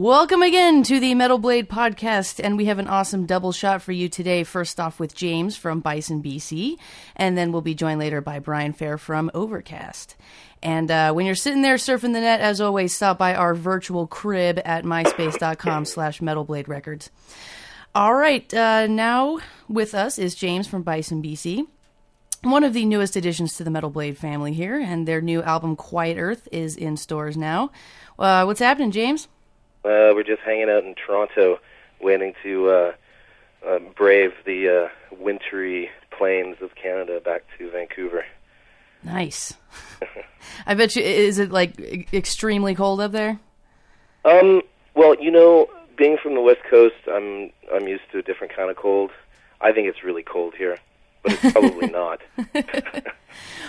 Welcome again to the Metal Blade podcast, and we have an awesome double shot for you today. First off, with James from Bison, BC, and then we'll be joined later by Brian Fair from Overcast. And uh, when you're sitting there surfing the net, as always, stop by our virtual crib at myspace.com slash metalblade records. All right, uh, now with us is James from Bison, BC. One of the newest additions to the Metal Blade family here, and their new album Quiet Earth is in stores now. Uh, what's happening, James? Uh, we're just hanging out in Toronto, waiting to uh, uh, brave the uh, wintry plains of Canada back to Vancouver. Nice. I bet you. Is it like e- extremely cold up there? Um, well, you know, being from the West Coast, I'm I'm used to a different kind of cold. I think it's really cold here, but it's probably not.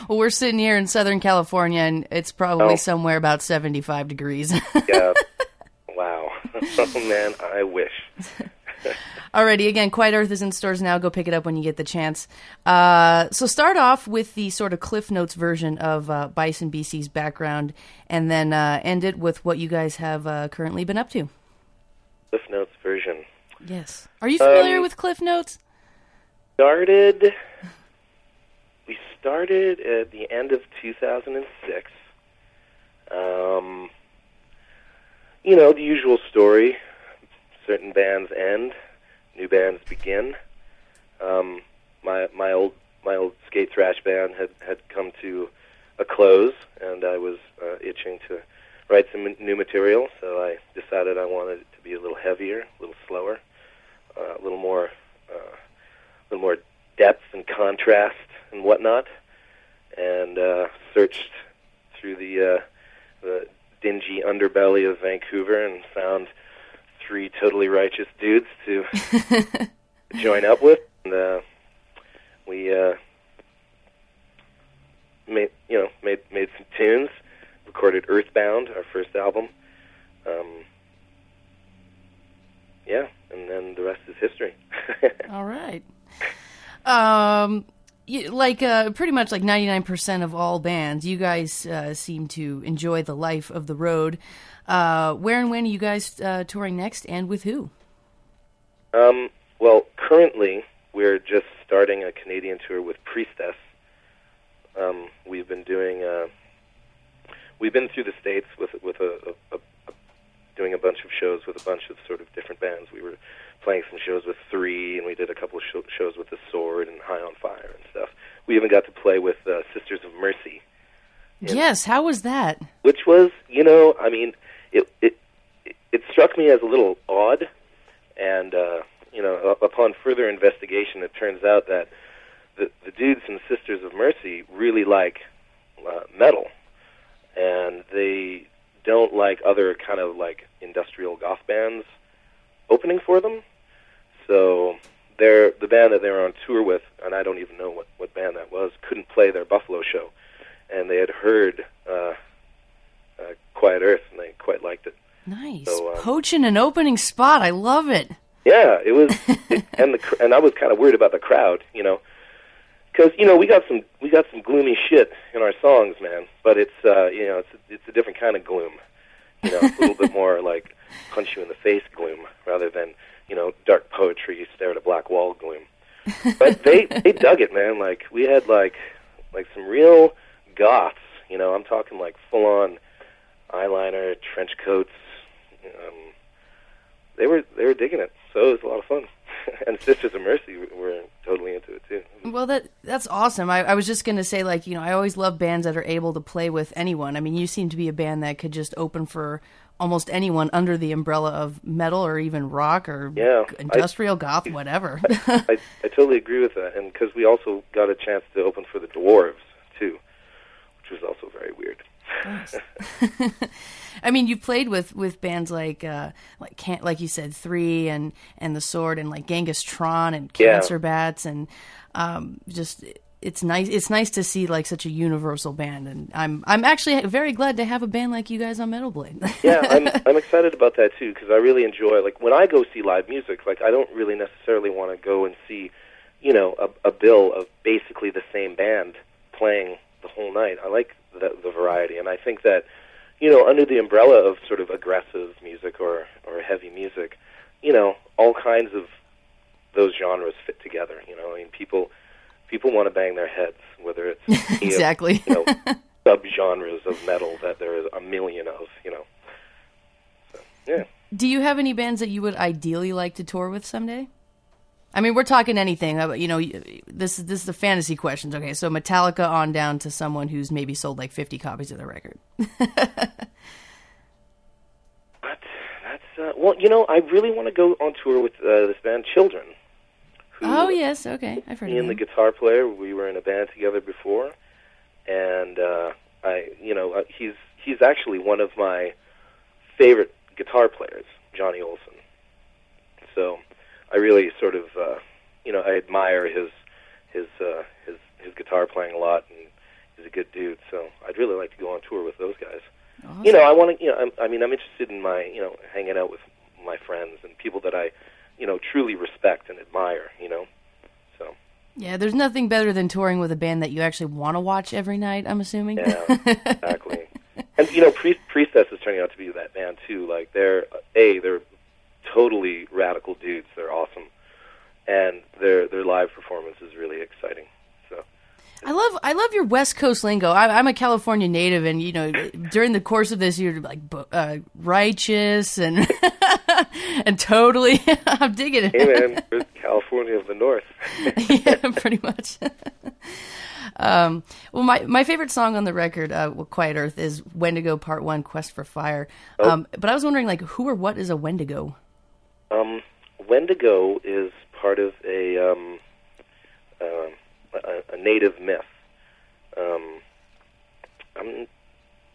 Well, we're sitting here in Southern California, and it's probably Oh. somewhere about seventy-five degrees. Yeah. Oh man, I wish. Alrighty, again, Quiet Earth is in stores now. Go pick it up when you get the chance. Uh, so start off with the sort of Cliff Notes version of uh, Bison BC's background, and then uh, end it with what you guys have uh, currently been up to. Cliff Notes version Yes. Are you familiar Um, with Cliff Notes? started. We started at the end of 2006. Um, you know the usual story. Certain bands end, new bands begin. Um, my my old my old skate thrash band had had come to a close, and I was uh, itching to write some new material. So I decided I wanted it to be a little heavier, a little slower, uh, a little more, uh, a little more depth and contrast and whatnot. And uh, searched through the uh, the dingy underbelly of Vancouver and found three totally righteous dudes to join up with, and uh, we uh, made you know made made some tunes, recorded Earthbound, our first album. Um, yeah, and then the rest is history. All right. Um, y- like uh, pretty much like ninety nine percent of all bands, you guys uh, seem to enjoy the life of the road. Uh, where and when are you guys uh, touring next, and with who? Um, well, currently we're just starting a Canadian tour with Priestess. Um, we've been doing. Uh, we've been through the states with with a, a, a, doing a bunch of shows with a bunch of sort of different bands. We were playing some shows with Three, did a couple of show, shows with The Sword and High on Fire and stuff. We even got to play with uh, Sisters of Mercy, Yes. How was that? which was, you know, I mean, it it it struck me as a little odd, and uh, you know, upon further investigation, it turns out that the the dudes and Sisters of Mercy really like uh, metal, and they don't like other kind of like industrial goth bands opening for them. So they're the band that they were on tour with, and I don't even know what what band that was, couldn't play their Buffalo show, and they had heard uh, uh, Quiet Earth, and they quite liked it. Nice. So, um, Poaching an opening spot. I love it. Yeah, it was, it, and the cr- and I was kind of worried about the crowd, you know, because you know we got some we got some gloomy shit in our songs, man. But it's uh, you know it's it's a different kind of gloom, you know, a little bit more like punch you in the face gloom rather than you know dark poetry stare at a black wall gloom. But they they dug it, man. Like we had like like some real goths, you know. I'm talking like full on eyeliner, trench coats. Um, they were they were digging it, so it was a lot of fun. and Sisters of Mercy were totally into it too. Well, that that's awesome. I, I was just gonna say, like, you know, I always love bands that are able to play with anyone. I mean, you seem to be a band that could just open for almost anyone under the umbrella of metal or even rock or Yeah, industrial goth, whatever. I I totally agree with that, and because we also got a chance to open for the Dwarves too, which was also very weird. I mean, you played with with bands like uh, like can like you said, Three and and the Sword and like Genghis Tron and Yeah. Cancer Bats and um, just it's nice. It's nice to see like such a universal band, and I'm I'm actually very glad to have a band like you guys on Metal Blade. yeah, I'm I'm excited about that too because I really enjoy like when I go see live music. Like I don't really necessarily want to go and see, you know, a, a bill of basically the same band playing the whole night. I like the, the variety, and I think that, you know, under the umbrella of sort of aggressive music or or heavy music, you know, all kinds of those genres fit together. You know, I mean, people people want to bang their heads, whether it's exactly you know subgenres of metal that there is a million of. You know, so, yeah. Do you have any bands that you would ideally like to tour with someday? I mean, we're talking anything. uh, You know, this is this is the fantasy questions. Okay, so Metallica on down to someone who's maybe sold like fifty copies of the record. But that's uh, well, you know, I really want to go on tour with uh, this band Children. Who, oh yes, okay, I've heard me of and the guitar player, we were in a band together before, and uh, I, you know, uh, he's he's actually one of my favorite guitar players, Johnny Olson. So I really sort of, uh, you know, I admire his his uh, his his guitar playing a lot, and he's a good dude. So I'd really like to go on tour with those guys. Awesome. You know, I want to. You know, I'm, I mean, I'm interested in my, you know, hanging out with my friends and people that I, you know, truly respect and admire. You know, so Yeah, there's nothing better than touring with a band that you actually want to watch every night. I'm assuming. yeah, exactly. And you know, Priest, Priestess is turning out to be that band too. Like they're a they're totally radical dudes. They're awesome, and their their live performance is really exciting. I love I love your West Coast lingo. I, I'm a California native, and you know, during the course of this, you're like uh, righteous and and totally. I'm digging it. hey man, there's California of the North. yeah, pretty much. um, well, my my favorite song on the record, uh, well, Quiet Earth, is Wendigo Part One: Quest for Fire. Um, but I was wondering, like, who or what is a Wendigo? Um, Wendigo is part of a um, uh, a, a native myth. Um, I'm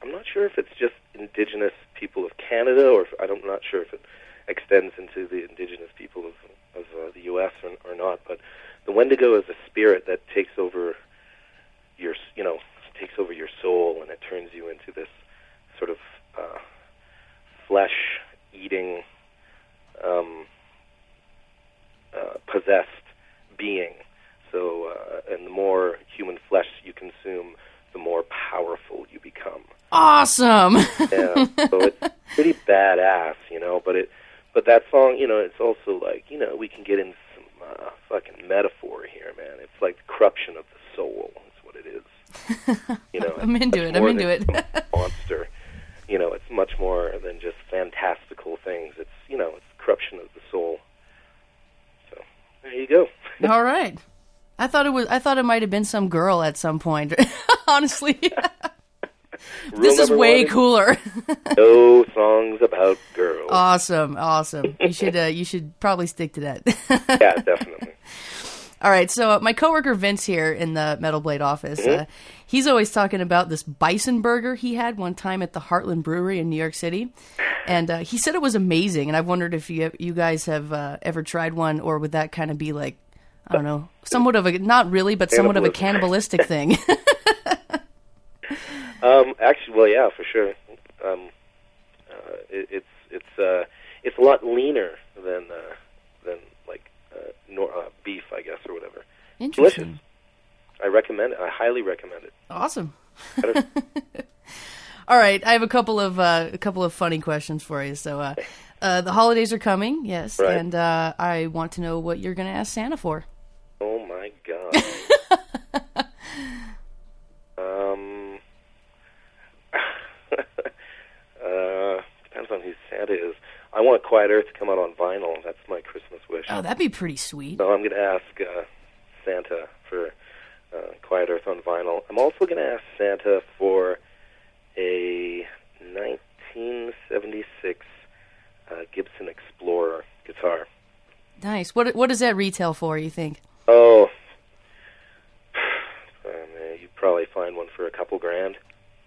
I'm not sure if it's just indigenous people of Canada, or if, I'm not sure if it extends into the indigenous people of of uh, the U.S. Or, or not. But the Wendigo is a spirit that takes over your you know takes over your soul, and it turns you into this sort of uh, flesh eating um, uh, possessed being. So, uh, and the more human flesh you consume, the more powerful you become. Awesome. Yeah, so it's pretty badass, you know. But it, but that song, you know, it's also like, you know, we can get into some uh, fucking metaphor here, man. It's like the corruption of the soul. Is what it is. You know, I'm into it. I'm into it. monster. You know, it's much more than just fantastical things. It's you know, it's corruption of the soul. So there you go. All right. I thought it was. I thought it might have been some girl at some point. Honestly, this is way one, cooler. No songs about girls. awesome, awesome. You should. Uh, you should probably stick to that. yeah, definitely. All right. So uh, my coworker Vince here in the Metal Blade office, Mm-hmm. uh, he's always talking about this bison burger he had one time at the Heartland Brewery in New York City, and uh, he said it was amazing. And I've wondered if you you guys have uh, ever tried one, or would that kind of be like, I don't know, somewhat of a not really, but somewhat of a cannibalistic thing. Um, actually, well, yeah, for sure. Um, uh, it, it's it's uh, it's a lot leaner than uh, than like uh, nor- uh, beef, I guess, or whatever. Interesting. Delicious. I recommend it. I highly recommend it. Awesome. All right, I have a couple of uh, a couple of funny questions for you. So, uh, uh, the holidays are coming, yes, Right. and uh, I want to know what you're going to ask Santa for. Oh my god. um. uh, depends on who Santa is. I want Quiet Earth to come out on vinyl. That's my Christmas wish. Oh, that'd be pretty sweet. So I'm going to ask uh, Santa for uh, Quiet Earth on vinyl. I'm also going to ask Santa for a 1976 uh, Gibson Explorer guitar. Nice. What what does that retail for? You think? Oh, um, uh, you'd probably find one for a couple grand.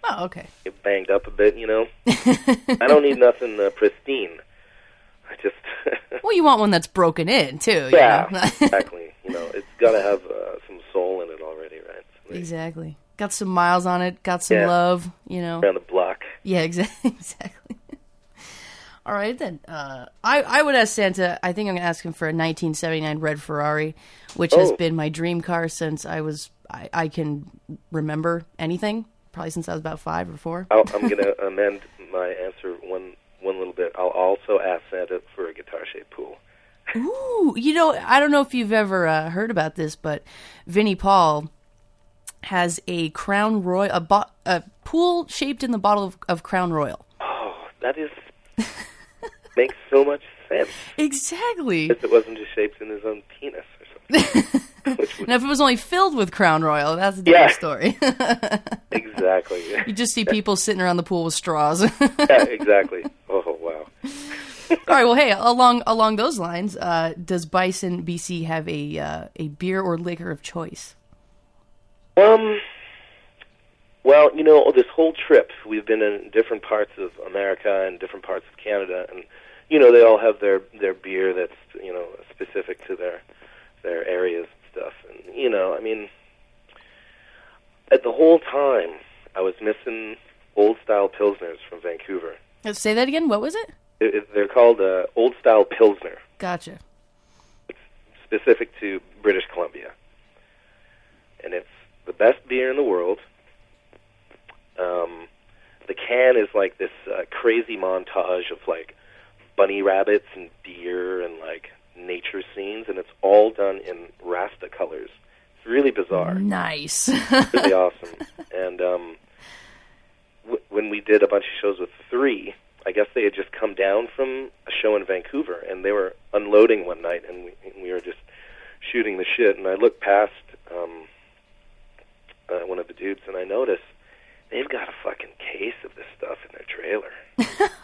Oh, okay. Get banged up a bit, you know. I don't need nothing uh, pristine. I just Well, you want one that's broken in too. you yeah, know? exactly. You know, it's got to have uh, some soul in it already, right? So exactly. Got some miles on it. Got some Yeah. love. You know. around the block. Yeah, exactly. Exactly. All right then. Uh, I I would ask Santa. I think I'm gonna ask him for a 1979 red Ferrari, which has Oh. been my dream car since I was I, I can remember anything. probably since I was about five or four. I'll, I'm going to amend my answer one one little bit. I'll also ask Santa for a guitar shaped pool. Ooh, you know, I don't know if you've ever uh, heard about this, but Vinnie Paul has a Crown Royal, a, bo- a pool shaped in the bottle of, of Crown Royal. Oh, that is makes so much sense. Exactly. If it wasn't just shaped in his own penis or something. Now, if it was only filled with Crown Royal, that's a different Yeah. story. exactly. you just see people sitting around the pool with straws. Yeah, exactly. Oh wow. All right. Well, hey, along along those lines, uh, does Bison BC have a uh, a beer or liquor of choice? Um. Well, you know, this whole trip we've been in different parts of America and different parts of Canada, and you know they all have their their beer that's you know specific to their their areas and stuff. And you know, I mean, at the whole time I was missing old style pilsners from Vancouver. Uh, Say that again. What was it? It, it, they're called uh, old style pilsner. Gotcha. It's specific to British Columbia. And it's the best beer in the world. Um, the can is like this uh, crazy montage of like bunny rabbits and deer and like nature scenes, and it's all done in Rasta colors. It's really bizarre Nice. really awesome. And um, w- when we did a bunch of shows with Three, I guess they had just come down from a show in Vancouver, and they were unloading one night, and we, and we were just shooting the shit. And I looked past um, uh, one of the dudes, and I noticed they've got a fucking case of this stuff in their trailer.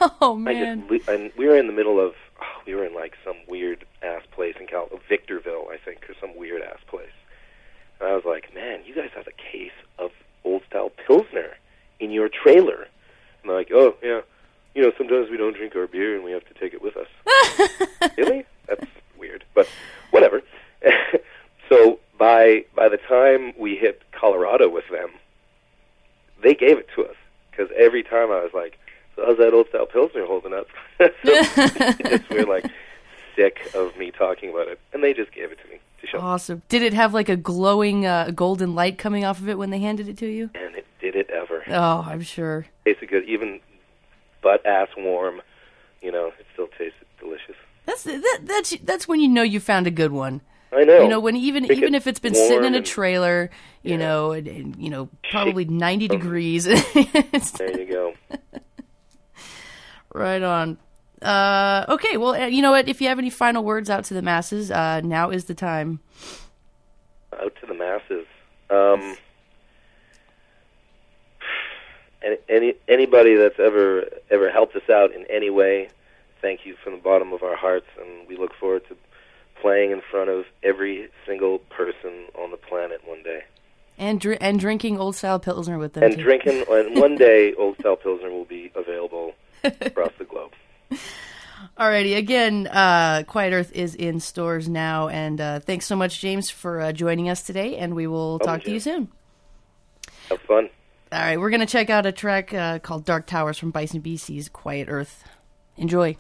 oh I man. just, and we were in the middle of, oh, we were in like some weird ass place in Cal, Victorville, I think, or some weird ass place. And I was like, man, you guys have a case of old style Pilsner in your trailer. And they're like, oh, yeah. You know, sometimes we don't drink our beer and we have to take it with us. really? That's weird. But whatever. so by by the time we hit Colorado with them, they gave it to us because every time I was like, "So how's that old style pilsner holding up?" so just we're like sick of me talking about it, and they just gave it to me to show, Awesome. Did it have like a glowing uh, golden light coming off of it when they handed it to you? and it did it ever. Oh, I'm sure. Tasted good, even butt ass warm. You know, it still tasted delicious. That's that, that's that's when you know you found a good one. I know. You know, when even Make even it if it's been sitting in a trailer, you Yeah. know, and, and, you know, probably 90 degrees. There you go. right on. Uh, okay, well, uh, you know what? If you have any final words out to the masses, uh, now is the time. out to the masses. Um, any, any anybody that's ever ever helped us out in any way, thank you from the bottom of our hearts, and we look forward to playing in front of every single person on the planet one day. And dr- and drinking old style pilsner with them. And too. drinking, and one day, Old Style Pilsner will be available across the globe. Alrighty, again, uh, Quiet Earth is in stores now, and uh, thanks so much, James, for uh, joining us today, and we will talk to you soon. Have fun. All right, we're gonna check out a track uh, called "Dark Towers" from Bison BC's Quiet Earth. Enjoy.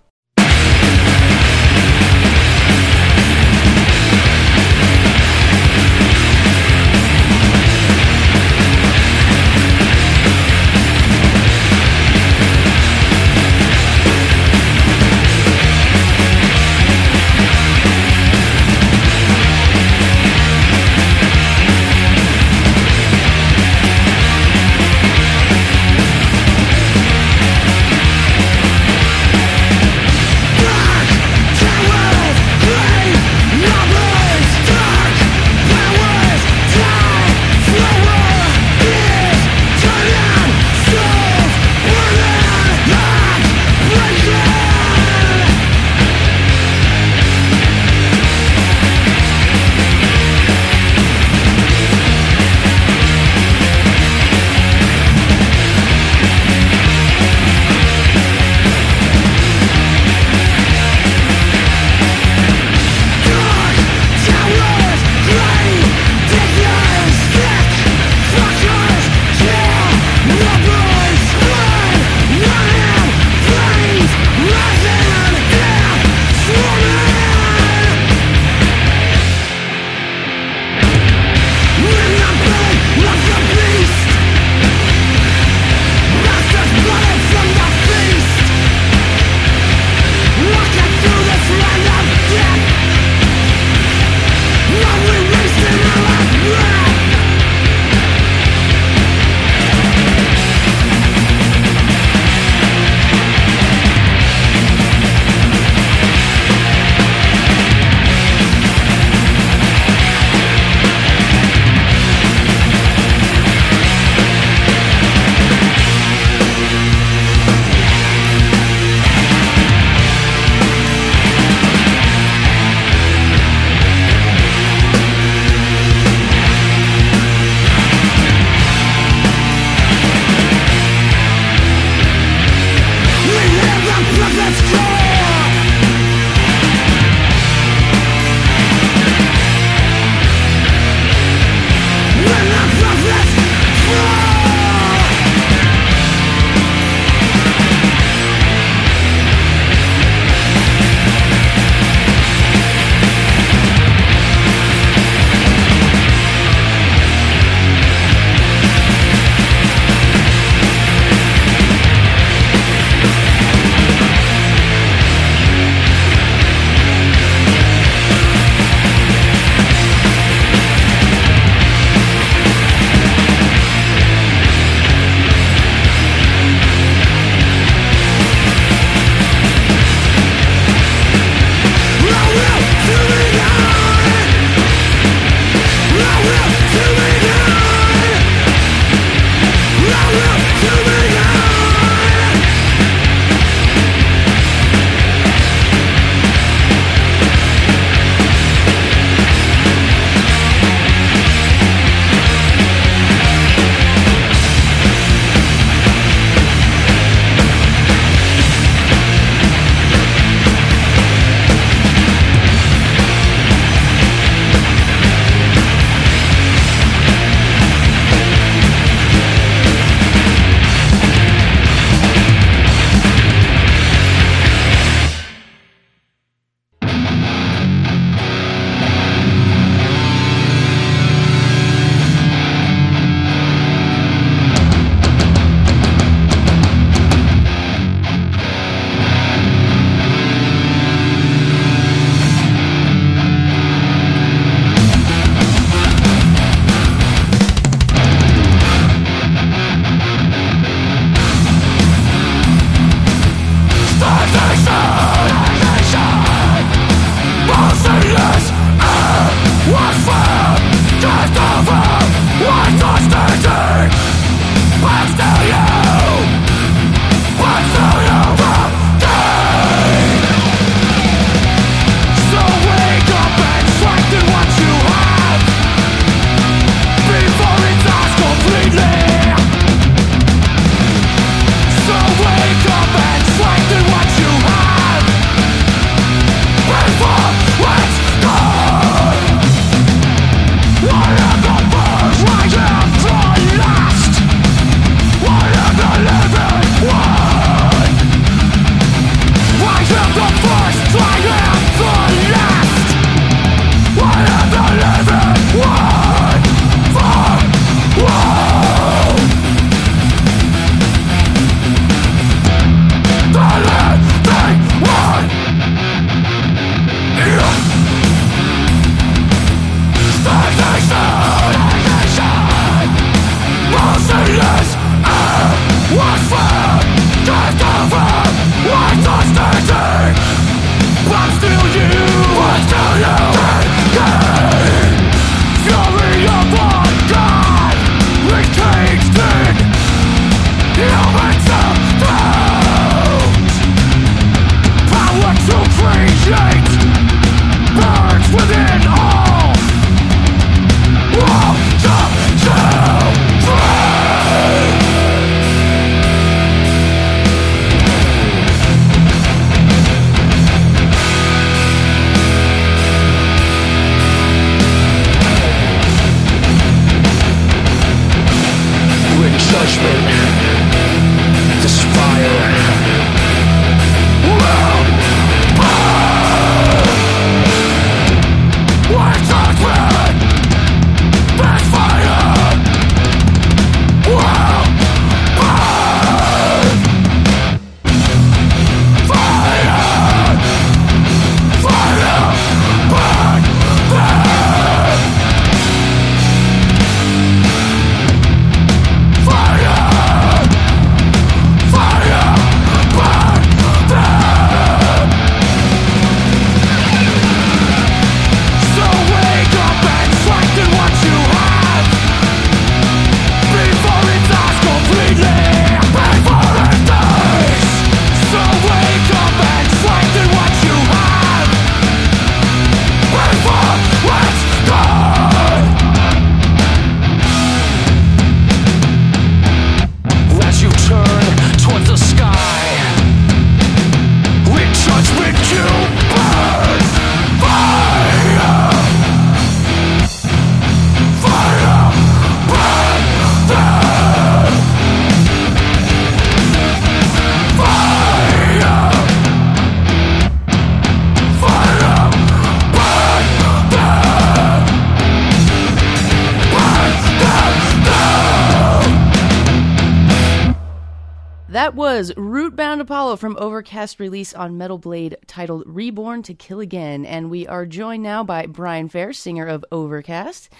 Was Rootbound Apollo from Overcast release on Metal Blade titled Reborn to Kill Again. And we are joined now by Brian Fair, singer of Overcast.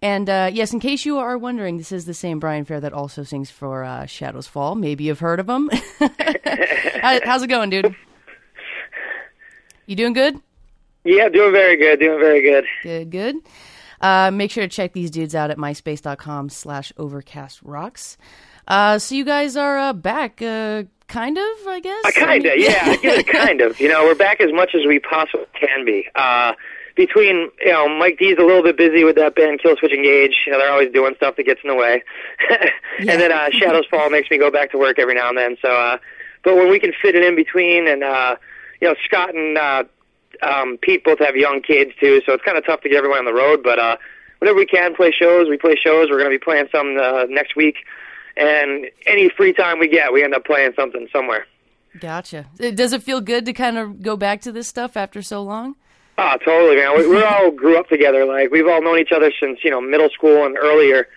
And uh, yes, in case you are wondering, this is the same Brian Fair that also sings for uh, Shadows Fall. Maybe you've heard of him. How's it going, dude? You doing good? Yeah, doing very good. Doing very good. Good, good. Uh, make sure to check these dudes out at myspace.com slash overcast rocks. Uh, so you guys are uh, back, uh, kind of, I guess? Uh, kind of, yeah, yeah, kind of. You know, we're back as much as we possibly can be. Uh, between, you know, Mike D's a little bit busy with that band Killswitch Engage. You know, they're always doing stuff that gets in the way. Yeah. and then uh, Shadows Fall makes me go back to work every now and then. So, uh, but when we can fit it in between, and uh, you know, Scott and uh, um, Pete both have young kids too, so it's kind of tough to get everyone on the road. But uh, whenever we can play shows, we play shows. We're going to be playing some uh, next week, and any free time we get, we end up playing something somewhere. Gotcha. Uh, Does it feel good to kind of go back to this stuff after so long? Oh, totally, man. We, we all grew up together. Like we've all known each other since you know middle school and earlier.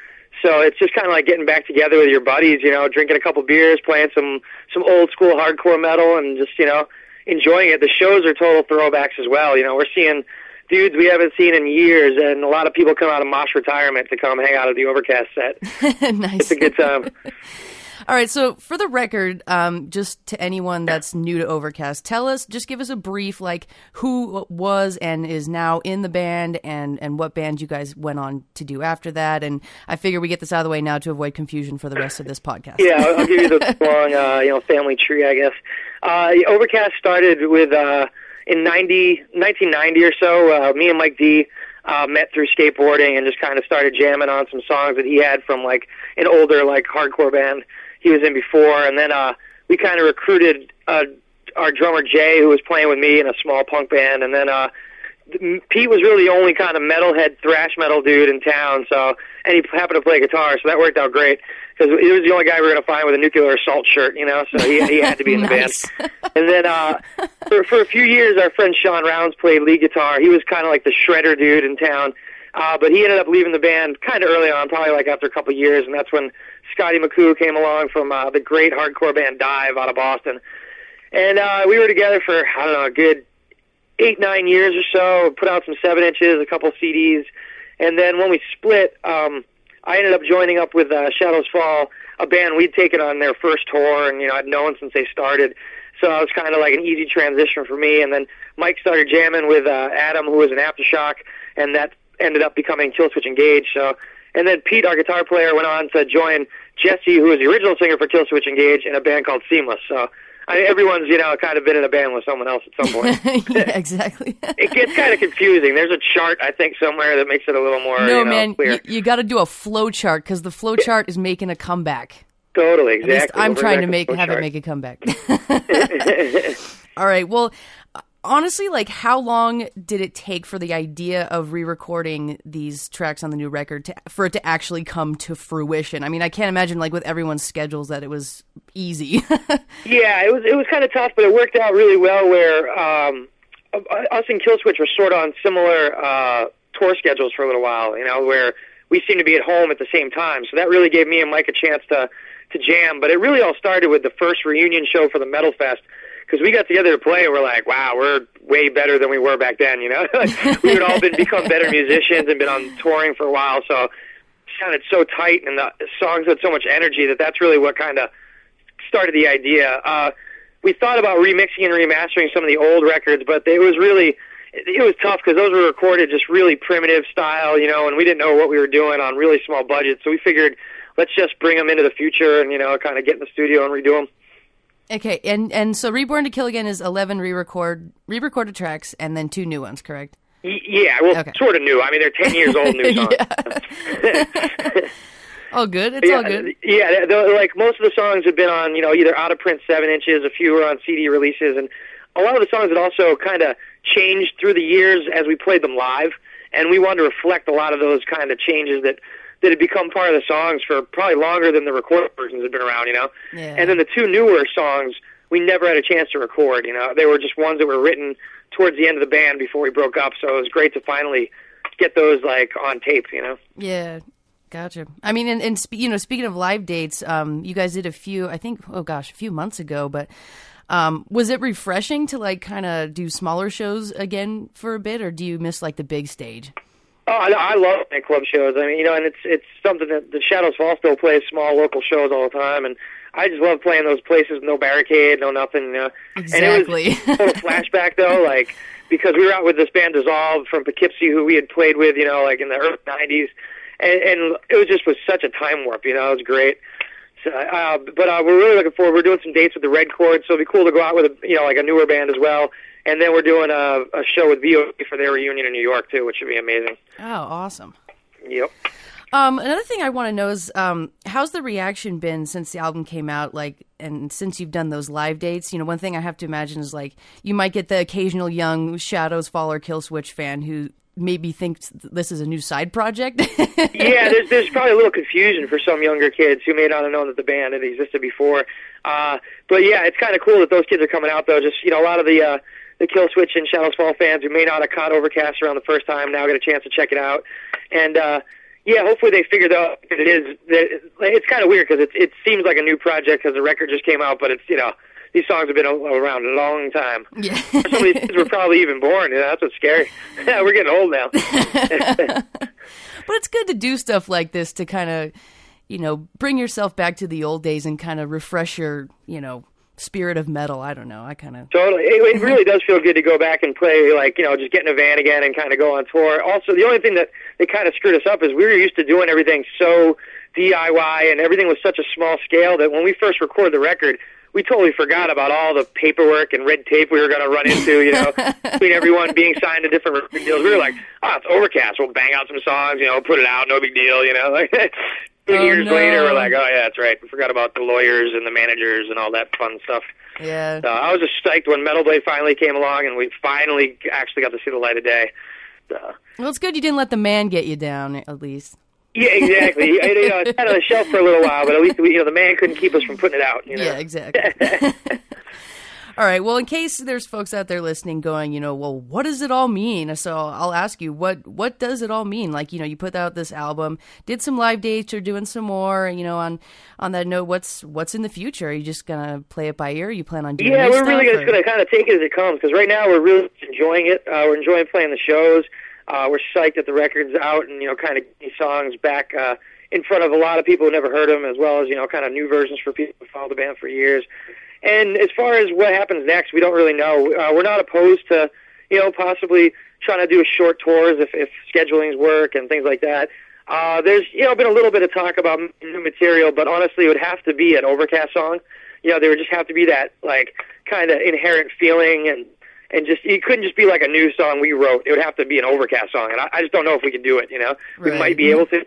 So it's just kind of like getting back together with your buddies. You know, drinking a couple beers, playing some some old school hardcore metal, and just you know enjoying it. The shows are total throwbacks as well. You know, we're seeing dudes we haven't seen in years, and a lot of people come out of Mosh retirement to come hang out at the Overcast set. nice. It's a good time. All right, so for the record, um, just to anyone that's new to Overcast, tell us, just give us a brief, like who was and is now in the band, and and what band you guys went on to do after that. And I figure we get this out of the way now to avoid confusion for the rest of this podcast. yeah, I'll, I'll give you the long, uh, you know, family tree, I guess. Uh, Overcast started with uh, in 90, 1990 or so. Uh, me and Mike D uh, met through skateboarding and just kind of started jamming on some songs that he had from like an older like hardcore band he was in before, and then uh, we kind of recruited uh, our drummer Jay, who was playing with me in a small punk band, and then uh, Pete was really the only kind of metalhead thrash metal dude in town. So, and he happened to play guitar, so that worked out great because he was the only guy we were going to find with a nuclear assault shirt, you know. So he he had to be in the Nice. band. And then uh, for for a few years, our friend Sean Rounds played lead guitar. He was kind of like the shredder dude in town. Uh, but he ended up leaving the band kind of early on, probably like after a couple years, and that's when Scotty McCoo came along from uh, the great hardcore band Dive out of Boston. And uh, we were together for, I don't know, a good eight, nine years or so, put out some seven inches, a couple CDs. And then when we split, um, I ended up joining up with uh, Shadows Fall, a band we'd taken on their first tour, and, you know, I'd known since they started. So it was kind of like an easy transition for me. And then Mike started jamming with uh, Adam, who was an Aftershock, and that ended up becoming Killswitch Engage. So, and then Pete, our guitar player, went on to join Jesse, who was the original singer for Killswitch Engage, in a band called Seamless. So, I everyone's you know kind of been in a band with someone else at some point. yeah, exactly. it gets kind of confusing. There's a chart I think somewhere that makes it a little more no, you know, man, clear. you, you got to do a flow chart because the flow chart is making a comeback. Totally, exactly. I'm trying to make have it make a comeback. All right. Well, honestly, like, how long did it take for the idea of re-recording these tracks on the new record to, for it to actually come to fruition? I mean, I can't imagine like with everyone's schedules that it was easy. Yeah, it was it was kind of tough, but it worked out really well. Where um, us and Killswitch were sort of on similar uh, tour schedules for a little while. You know, where we seemed to be at home at the same time, so that really gave me and Mike a chance to to jam. But it really all started with the first reunion show for the Metal Fest because we got together to play and we're like, wow, we're way better than we were back then. You know, Like, we had all been become better musicians and been on touring for a while, so it sounded so tight and the songs had so much energy that that's really what kind of started the idea. Uh, we thought about remixing and remastering some of the old records, but it was really it, it was tough because those were recorded just really primitive style, you know, and we didn't know what we were doing on really small budgets. So we figured let's just bring them into the future and you know kind of get in the studio and redo them. okay, and and so Reborn to Kill Again is 11 re-record re-recorded tracks and then two new ones, correct? Y- yeah, well, Okay. sort of new. I mean, they're ten years old new songs. Oh, good. It's yeah, all good. Yeah, like most of the songs have been on, you know, either out of print seven inches, a few were on CD releases, and a lot of the songs had also kind of changed through the years as we played them live, and we wanted to reflect a lot of those kind of changes that that had become part of the songs for probably longer than the recorded versions had been around, you know. Yeah. And then the two newer songs we never had a chance to record, you know. They were just ones that were written towards the end of the band before we broke up, so it was great to finally get those like on tape, you know. Yeah. Gotcha. I mean, and, and spe- you know, speaking of live dates, um, you guys did a few. I think, oh gosh, a few months ago. But um, was it refreshing to like kind of do smaller shows again for a bit, or do you miss like the big stage? Oh, I, I love nightclub shows. I mean, you know, and it's it's something that the Shadows Fall still plays small local shows all the time, and I just love playing those places. No barricade, no nothing. You know? Exactly. And it was a little flashback though, like because we were out with this band Dissolve from Poughkeepsie, who we had played with, you know, like in the early '90s, and, and it was just was such a time warp. You know, it was great. So, uh, but uh, we're really looking forward. We're doing some dates with the Red Chord, so it'll be cool to go out with a you know like a newer band as well. And then we're doing a, a show with VOD for their reunion in New York too, which should be amazing. Oh, awesome. Yep. Um, another thing I want to know is um, how's the reaction been since the album came out? Like, and since you've done those live dates, you know, one thing I have to imagine is like you might get the occasional young Shadows Fall or Killswitch fan who maybe thinks this is a new side project. yeah, there's there's probably a little confusion for some younger kids who may not have known that the band had existed before. Uh, but yeah, it's kind of cool that those kids are coming out though. Just you know, a lot of the uh, the Killswitch and Shadows Fall fans who may not have caught Overcast around the first time now get a chance to check it out, and. uh yeah, hopefully they figured out that it is. That it's kind of weird because it it seems like a new project because the record just came out, but it's you know these songs have been around a long time. Yeah, some of these kids were probably even born. Know, that's what's scary. Yeah, we're getting old now. but it's good to do stuff like this to kind of, you know, bring yourself back to the old days and kind of refresh your, you know, spirit of metal. I don't know. I kind of totally. It, it really does feel good to go back and play, like you know, just get in a van again and kind of go on tour. Also, the only thing that they kind of screwed us up is we were used to doing everything so DIY and everything was such a small scale that when we first recorded the record, we totally forgot about all the paperwork and red tape we were going to run into. You know, between everyone being signed to different deals, we were like, "Oh, it's Overcast. We'll bang out some songs. You know, put it out. No big deal. You know." Like, Two Oh, years no. later, we're like, oh yeah, that's right. We forgot about the lawyers and the managers and all that fun stuff. yeah. So I was just psyched when Metal Blade finally came along and we finally actually got to see the light of day. So, Well, it's good you didn't let the man get you down at least. yeah, exactly. you know, it's had on the shelf for a little while, but at least we, you know the man couldn't keep us from putting it out. You know? Yeah, exactly. all right. Well, in case there's folks out there listening going, you know, well, what does it all mean? So I'll ask you, what what does it all mean? Like, you know, you put out this album, did some live dates, or doing some more. You know, on on that note, what's what's in the future? Are you just gonna play it by ear? you plan on doing Yeah, we're really stuff, just going to kind of take it as it comes because right now we're really enjoying it. Uh, we're enjoying playing the shows. Uh, we're psyched that the record's out and you know kind of getting songs back uh, in front of a lot of people who never heard them, as well as you know kind of new versions for people who followed the band for years. And as far as what happens next, we don't really know. Uh, we're not opposed to you know possibly trying to do short tours if if schedulings work and things like that. Uh, there's you know been a little bit of talk about new material, but honestly, it would have to be an Overcast song. You know, there would just have to be that like kind of inherent feeling and and just it couldn't just be like a new song we wrote. It would have to be an Overcast song, and I, I just don't know if we can do it. You know, we might be able to.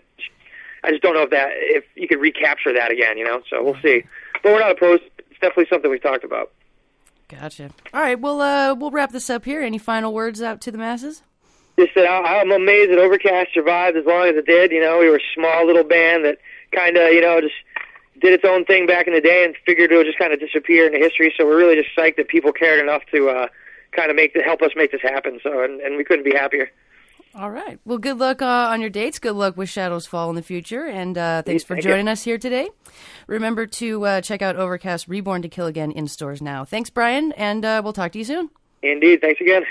I just don't know if that if you could recapture that again. You know, so we'll see. But we're not opposed. Definitely something we've talked about. Gotcha. All right. Well, uh, we'll wrap this up here. Any final words out to the masses? just that I, I'm amazed that Overcast survived as long as it did. You know, we were a small little band that kind of, you know, just did its own thing back in the day and figured it would just kind of disappear into history. So we're really just psyched that people cared enough to uh, kind of make the, help us make this happen. So, and, and we couldn't be happier. All right. Well, good luck uh, on your dates. Good luck with Shadows Fall in the future. And uh, thanks for Thank you. joining us here today. Remember to uh, check out Overcast Reborn to Kill Again in stores now. Thanks, Brian, and uh, we'll talk to you soon. Indeed. Thanks again.